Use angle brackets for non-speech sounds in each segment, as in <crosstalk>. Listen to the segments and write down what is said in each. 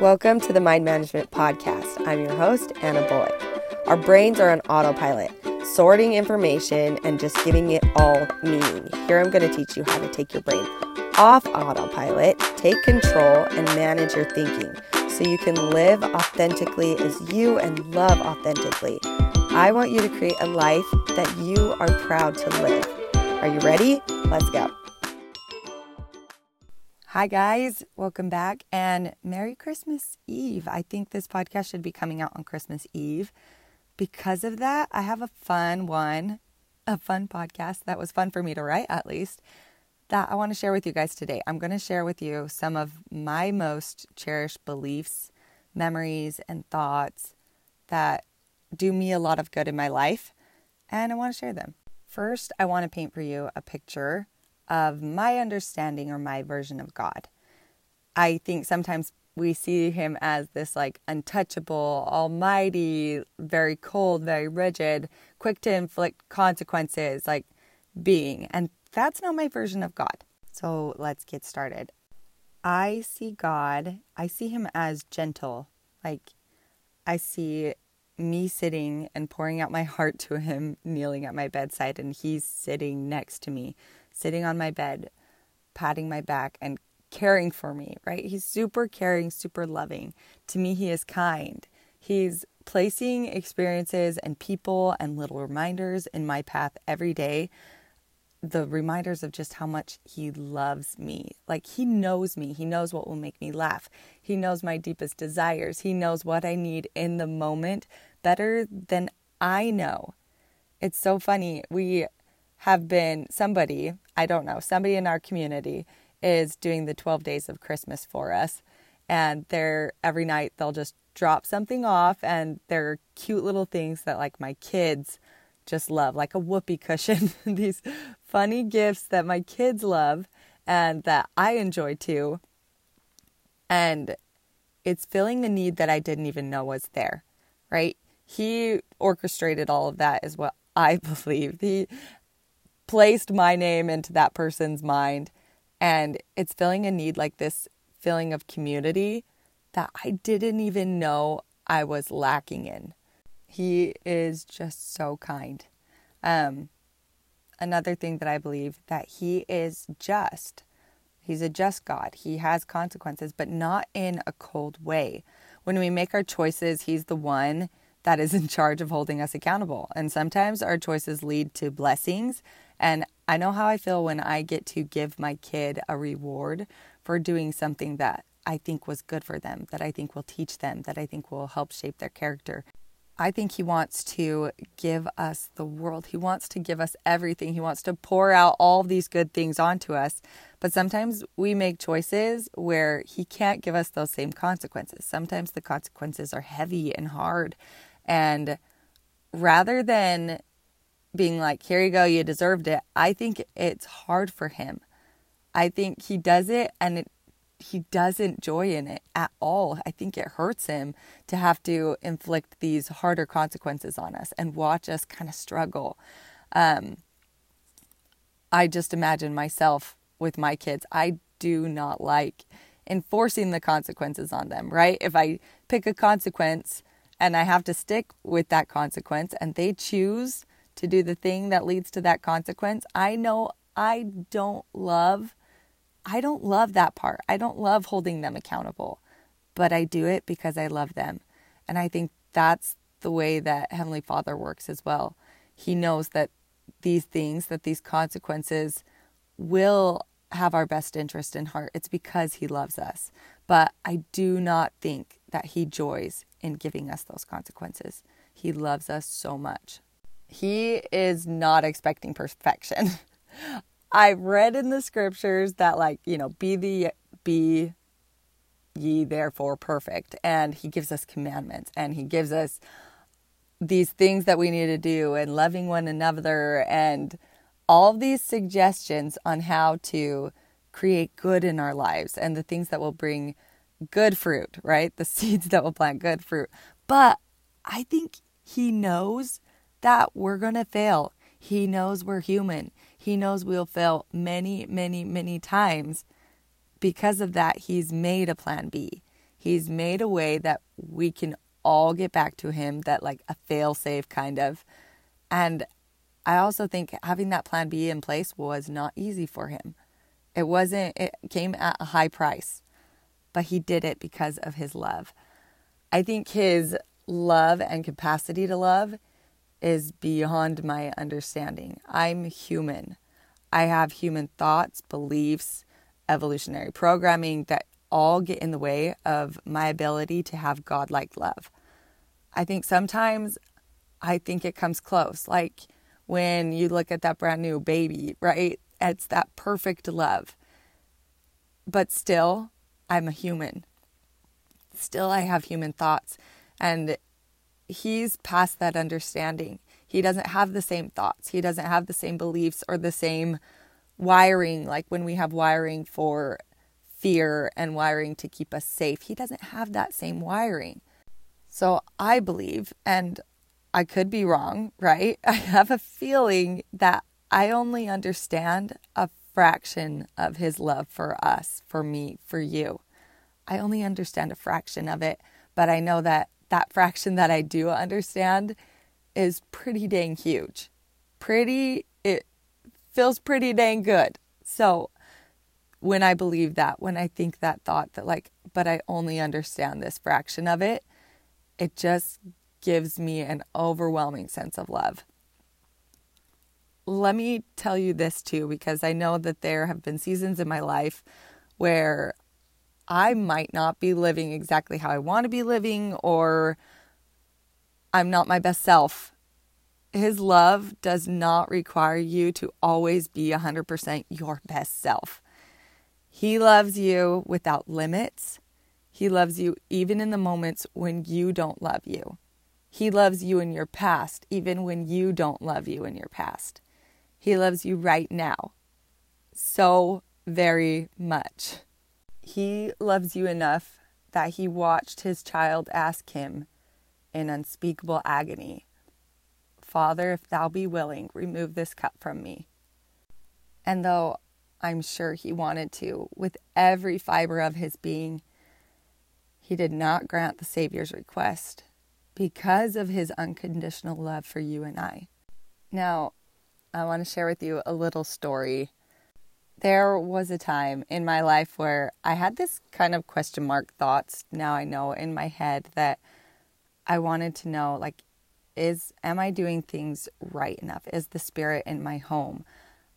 Welcome to the Mind Management Podcast. I'm your host, Anna Bullock. Our brains are on autopilot, sorting information and just giving it all meaning. Here I'm going to teach you how to take your brain off autopilot, take control, and manage your thinking so you can live authentically as you and love authentically. I want you to create a life that you are proud to live. Are you ready? Let's go. Hi, guys. Welcome back and Merry Christmas Eve. I think this podcast should be coming out on Christmas Eve. Because of that, I have a fun one, a fun podcast that was fun for me to write, at least, that I want to share with you guys today. I'm going to share with you some of my most cherished beliefs, memories, and thoughts that do me a lot of good in my life, and I want to share them. First, I want to paint for you a picture of my understanding or my version of God. I think sometimes we see him as this like untouchable, almighty, very cold, very rigid, quick to inflict consequences, like being. And that's not my version of God. So let's get started. I see God, I see him as gentle. Like I see me sitting and pouring out my heart to him, kneeling at my bedside, and he's sitting next to me sitting on my bed, patting my back, and caring for me, right? He's super caring, super loving. To me, he is kind. He's placing experiences and people and little reminders in my path every day. The reminders of just how much he loves me. Like he knows me. He knows what will make me laugh. He knows my deepest desires. He knows what I need in the moment better than I know. It's so funny. We have been somebody, I don't know, somebody in our community is doing the 12 days of Christmas for us. And they're every night they'll just drop something off and they're cute little things that like my kids just love, like a whoopee cushion, <laughs> these funny gifts that my kids love and that I enjoy too. And it's filling the need that I didn't even know was there, right? He orchestrated all of that, is what I <laughs> believe. He placed my name into that person's mind and it's filling a need like this feeling of community that I didn't even know I was lacking in. He is just so kind. Um, another thing that I believe that he is just. He's a just God. He has consequences, but not in a cold way. When we make our choices, he's the one that is in charge of holding us accountable. And sometimes our choices lead to blessings and I know how I feel when I get to give my kid a reward for doing something that I think was good for them, that I think will teach them, that I think will help shape their character. I think he wants to give us the world. He wants to give us everything. He wants to pour out all these good things onto us. But sometimes we make choices where he can't give us those same consequences. Sometimes the consequences are heavy and hard. And rather than being like, here you go, you deserved it. I think it's hard for him. I think he does it and it, he doesn't joy in it at all. I think it hurts him to have to inflict these harder consequences on us and watch us kind of struggle. Um, I just imagine myself with my kids. I do not like enforcing the consequences on them, right? If I pick a consequence and I have to stick with that consequence and they choose to do the thing that leads to that consequence, I know I don't love I don't love that part. I don't love holding them accountable, but I do it because I love them. And I think that's the way that Heavenly Father works as well. He knows that these things, that these consequences will have our best interest in heart. It's because He loves us. But I do not think that He joys in giving us those consequences. He loves us so much he is not expecting perfection. <laughs> I've read in the scriptures that like, you know, be the be ye therefore perfect and he gives us commandments and he gives us these things that we need to do and loving one another and all these suggestions on how to create good in our lives and the things that will bring good fruit, right? <laughs> The seeds that will plant good fruit. But I think he knows that we're going to fail. He knows we're human. He knows we'll fail many, many, many times. Because of that, He's made a plan B. He's made a way that we can all get back to Him, that like a fail safe kind of. And I also think having that plan B in place was not easy for Him. It wasn't, it came at a high price, but He did it because of His love. I think His love and capacity to love is beyond my understanding. I'm human. I have human thoughts, beliefs, evolutionary programming that all get in the way of my ability to have godlike love. I think sometimes I think it comes close. Like when you look at that brand new baby, right? It's that perfect love. But still, I'm a human. Still, I have human thoughts. And he's past that understanding. He doesn't have the same thoughts. He doesn't have the same beliefs or the same wiring, like when we have wiring for fear and wiring to keep us safe. He doesn't have that same wiring. So I believe, and I could be wrong, right? <laughs> I have a feeling that I only understand a fraction of his love for us, for me, for you. I only understand a fraction of it, but I know that that fraction that I do understand is pretty dang huge. Pretty, it feels pretty dang good. So when I believe that, when I think that thought that, like, but I only understand this fraction of it, it just gives me an overwhelming sense of love. Let me tell you this too, because I know that there have been seasons in my life where I might not be living exactly how I want to be living, or I'm not my best self. His love does not require you to always be 100% your best self. He loves you without limits. He loves you even in the moments when you don't love you. He loves you in your past, even when you don't love you in your past. He loves you right now so very much. He loves you enough that he watched his child ask him in unspeakable agony, Father, if thou be willing, remove this cup from me. And though I'm sure he wanted to, with every fiber of his being, he did not grant the Savior's request because of his unconditional love for you and I. Now, I want to share with you a little story there was a time in my life where I had this kind of question mark thoughts now I know in my head that I wanted to know like is am I doing things right enough? Is the spirit in my home?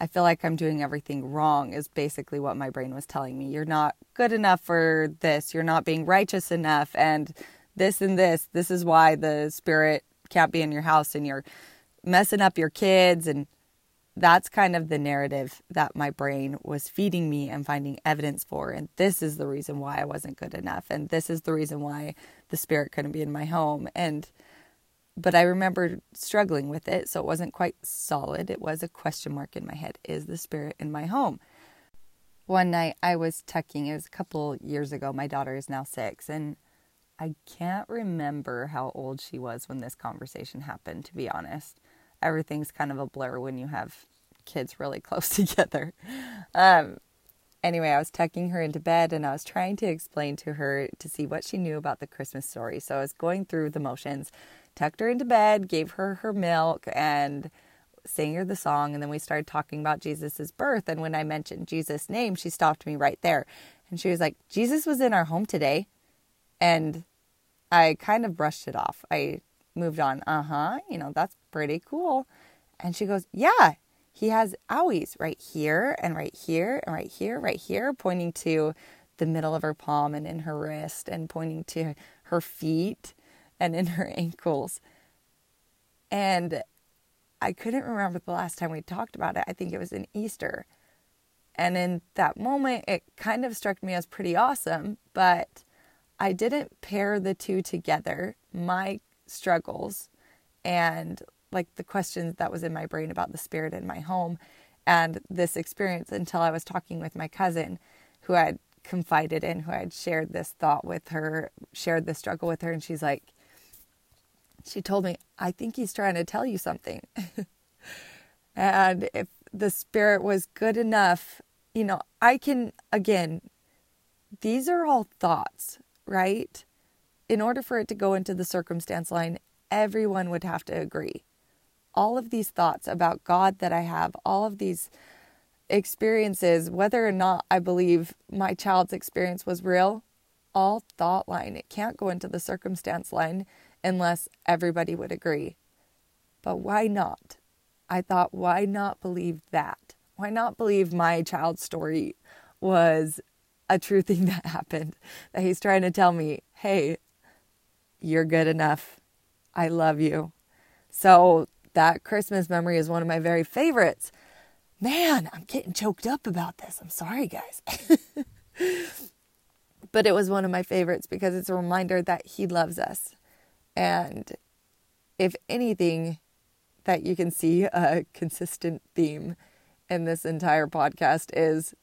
I feel like I'm doing everything wrong is basically what my brain was telling me. You're not good enough for this. You're not being righteous enough and this and this. This is why the spirit can't be in your house and you're messing up your kids and that's kind of the narrative that my brain was feeding me and finding evidence for. And this is the reason why I wasn't good enough. And this is the reason why the spirit couldn't be in my home. And, but I remember struggling with it. So it wasn't quite solid. It was a question mark in my head Is the spirit in my home? One night I was tucking, it was a couple years ago. My daughter is now six. And I can't remember how old she was when this conversation happened, to be honest everything's kind of a blur when you have kids really <laughs> close together. Um, anyway, I was tucking her into bed and I was trying to explain to her to see what she knew about the Christmas story. So I was going through the motions, tucked her into bed, gave her her milk, and sang her the song. And then we started talking about Jesus's birth. And when I mentioned Jesus' name, she stopped me right there. And she was like, Jesus was in our home today. And I kind of brushed it off. I moved on. Uh huh. You know, that's pretty cool. And she goes, Yeah, he has owies right here and right here and right here, right here, pointing to the middle of her palm and in her wrist and pointing to her feet and in her <laughs> ankles. And I couldn't remember the last time we talked about it. I think it was in Easter. And in that moment, it kind of struck me as pretty awesome, but I didn't pair the two together. My struggles and like the questions that was in my brain about the spirit in my home and this experience until I was talking with my cousin who I had confided in, who I had shared this thought with her, shared this struggle with her. And she's like, she told me, I think he's trying to tell you something. <laughs> and if the spirit was good enough, you know, I can, again, these are all thoughts, right? In order for it to go into the circumstance line, everyone would have to agree. All of these thoughts about God that I have, all of these experiences, whether or not I believe my child's experience was real, all thought line. It can't go into the circumstance line unless everybody would agree. But why not? I thought, why not believe that? Why not believe my child's story was a true thing <laughs> that happened? That he's trying to tell me, hey, you're good enough. I love you. So that Christmas memory is one of my very favorites. Man, I'm getting choked up about this. I'm sorry, guys. <laughs> but it was one of my favorites because it's a reminder that he loves us. And if anything, that you can see a consistent theme in this entire podcast is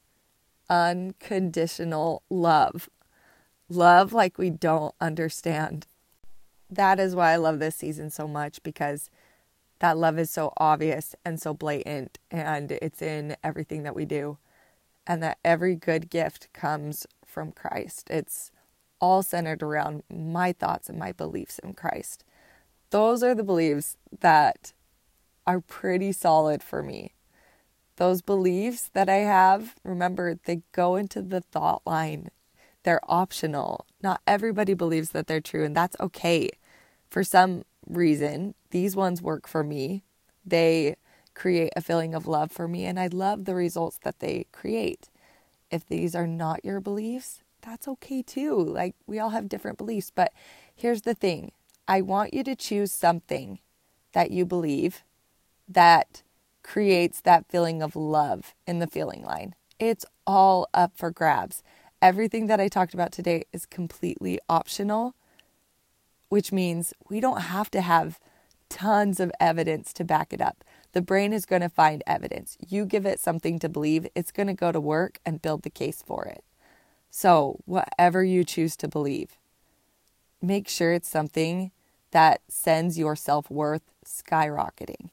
unconditional love. Love like we don't understand. That is why I love this season so much because that love is so obvious and so blatant and it's in everything that we do. And that every good gift comes from Christ. It's all centered around my thoughts and my beliefs in Christ. Those are the beliefs that are pretty solid for me. Those beliefs that I have, remember, they go into the thought line. They're optional. Not everybody believes that they're true, and that's okay. For some reason, these ones work for me. They create a feeling of love for me, and I love the results that they create. If these are not your beliefs, that's okay too. Like, we all have different beliefs, but here's the thing I want you to choose something that you believe that creates that feeling of love in the feeling line. It's all up for grabs. Everything that I talked about today is completely optional, which means we don't have to have tons of evidence to back it up. The brain is going to find evidence. You give it something to believe, it's going to go to work and build the case for it. So, whatever you choose to believe, make sure it's something that sends your self worth skyrocketing.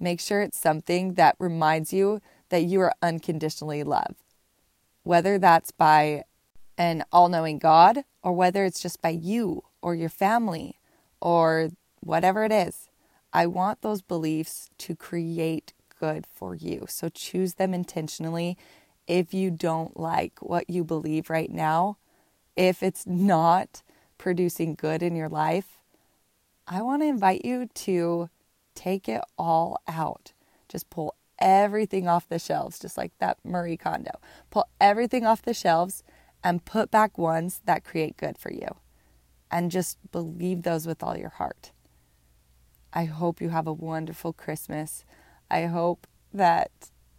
Make sure it's something that reminds you that you are unconditionally loved, whether that's by an all knowing God or whether it's just by you or your family or whatever it is. I want those beliefs to create good for you. So choose them intentionally. If you don't like what you believe right now, if it's not producing good in your life, I want to invite you to take it all out. Just pull everything off the shelves, just like that Marie Kondo. Pull everything off the shelves and put back ones that create good for you. And just believe those with all your heart. I hope you have a wonderful Christmas. I hope that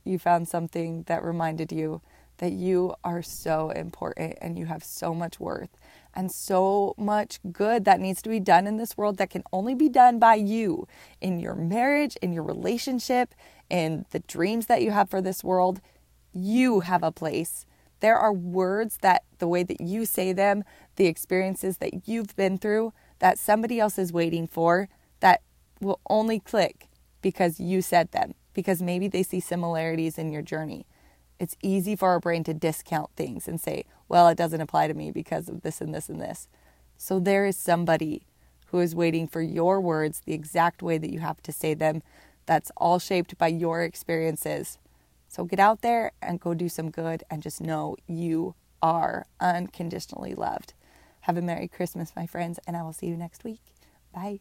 you found something that reminded you that you are so important and you have so much worth and so much good that needs to be done in this world that can only be done by you in your marriage, in your relationship, in the dreams that you have for this world. You have a place. There are words that the way that you say them, the experiences that you've been through, that somebody else is waiting for, that will only click because you said them, because maybe they see similarities in your journey it's easy for our brain to discount things and say, well, it doesn't apply to me because of this and this and this. So there is somebody who is waiting for your words the exact way that you have to say them. That's all shaped by your experiences. So get out there and go do some good and just know you are unconditionally loved. Have a Merry Christmas, my friends, and I will see you next week. Bye.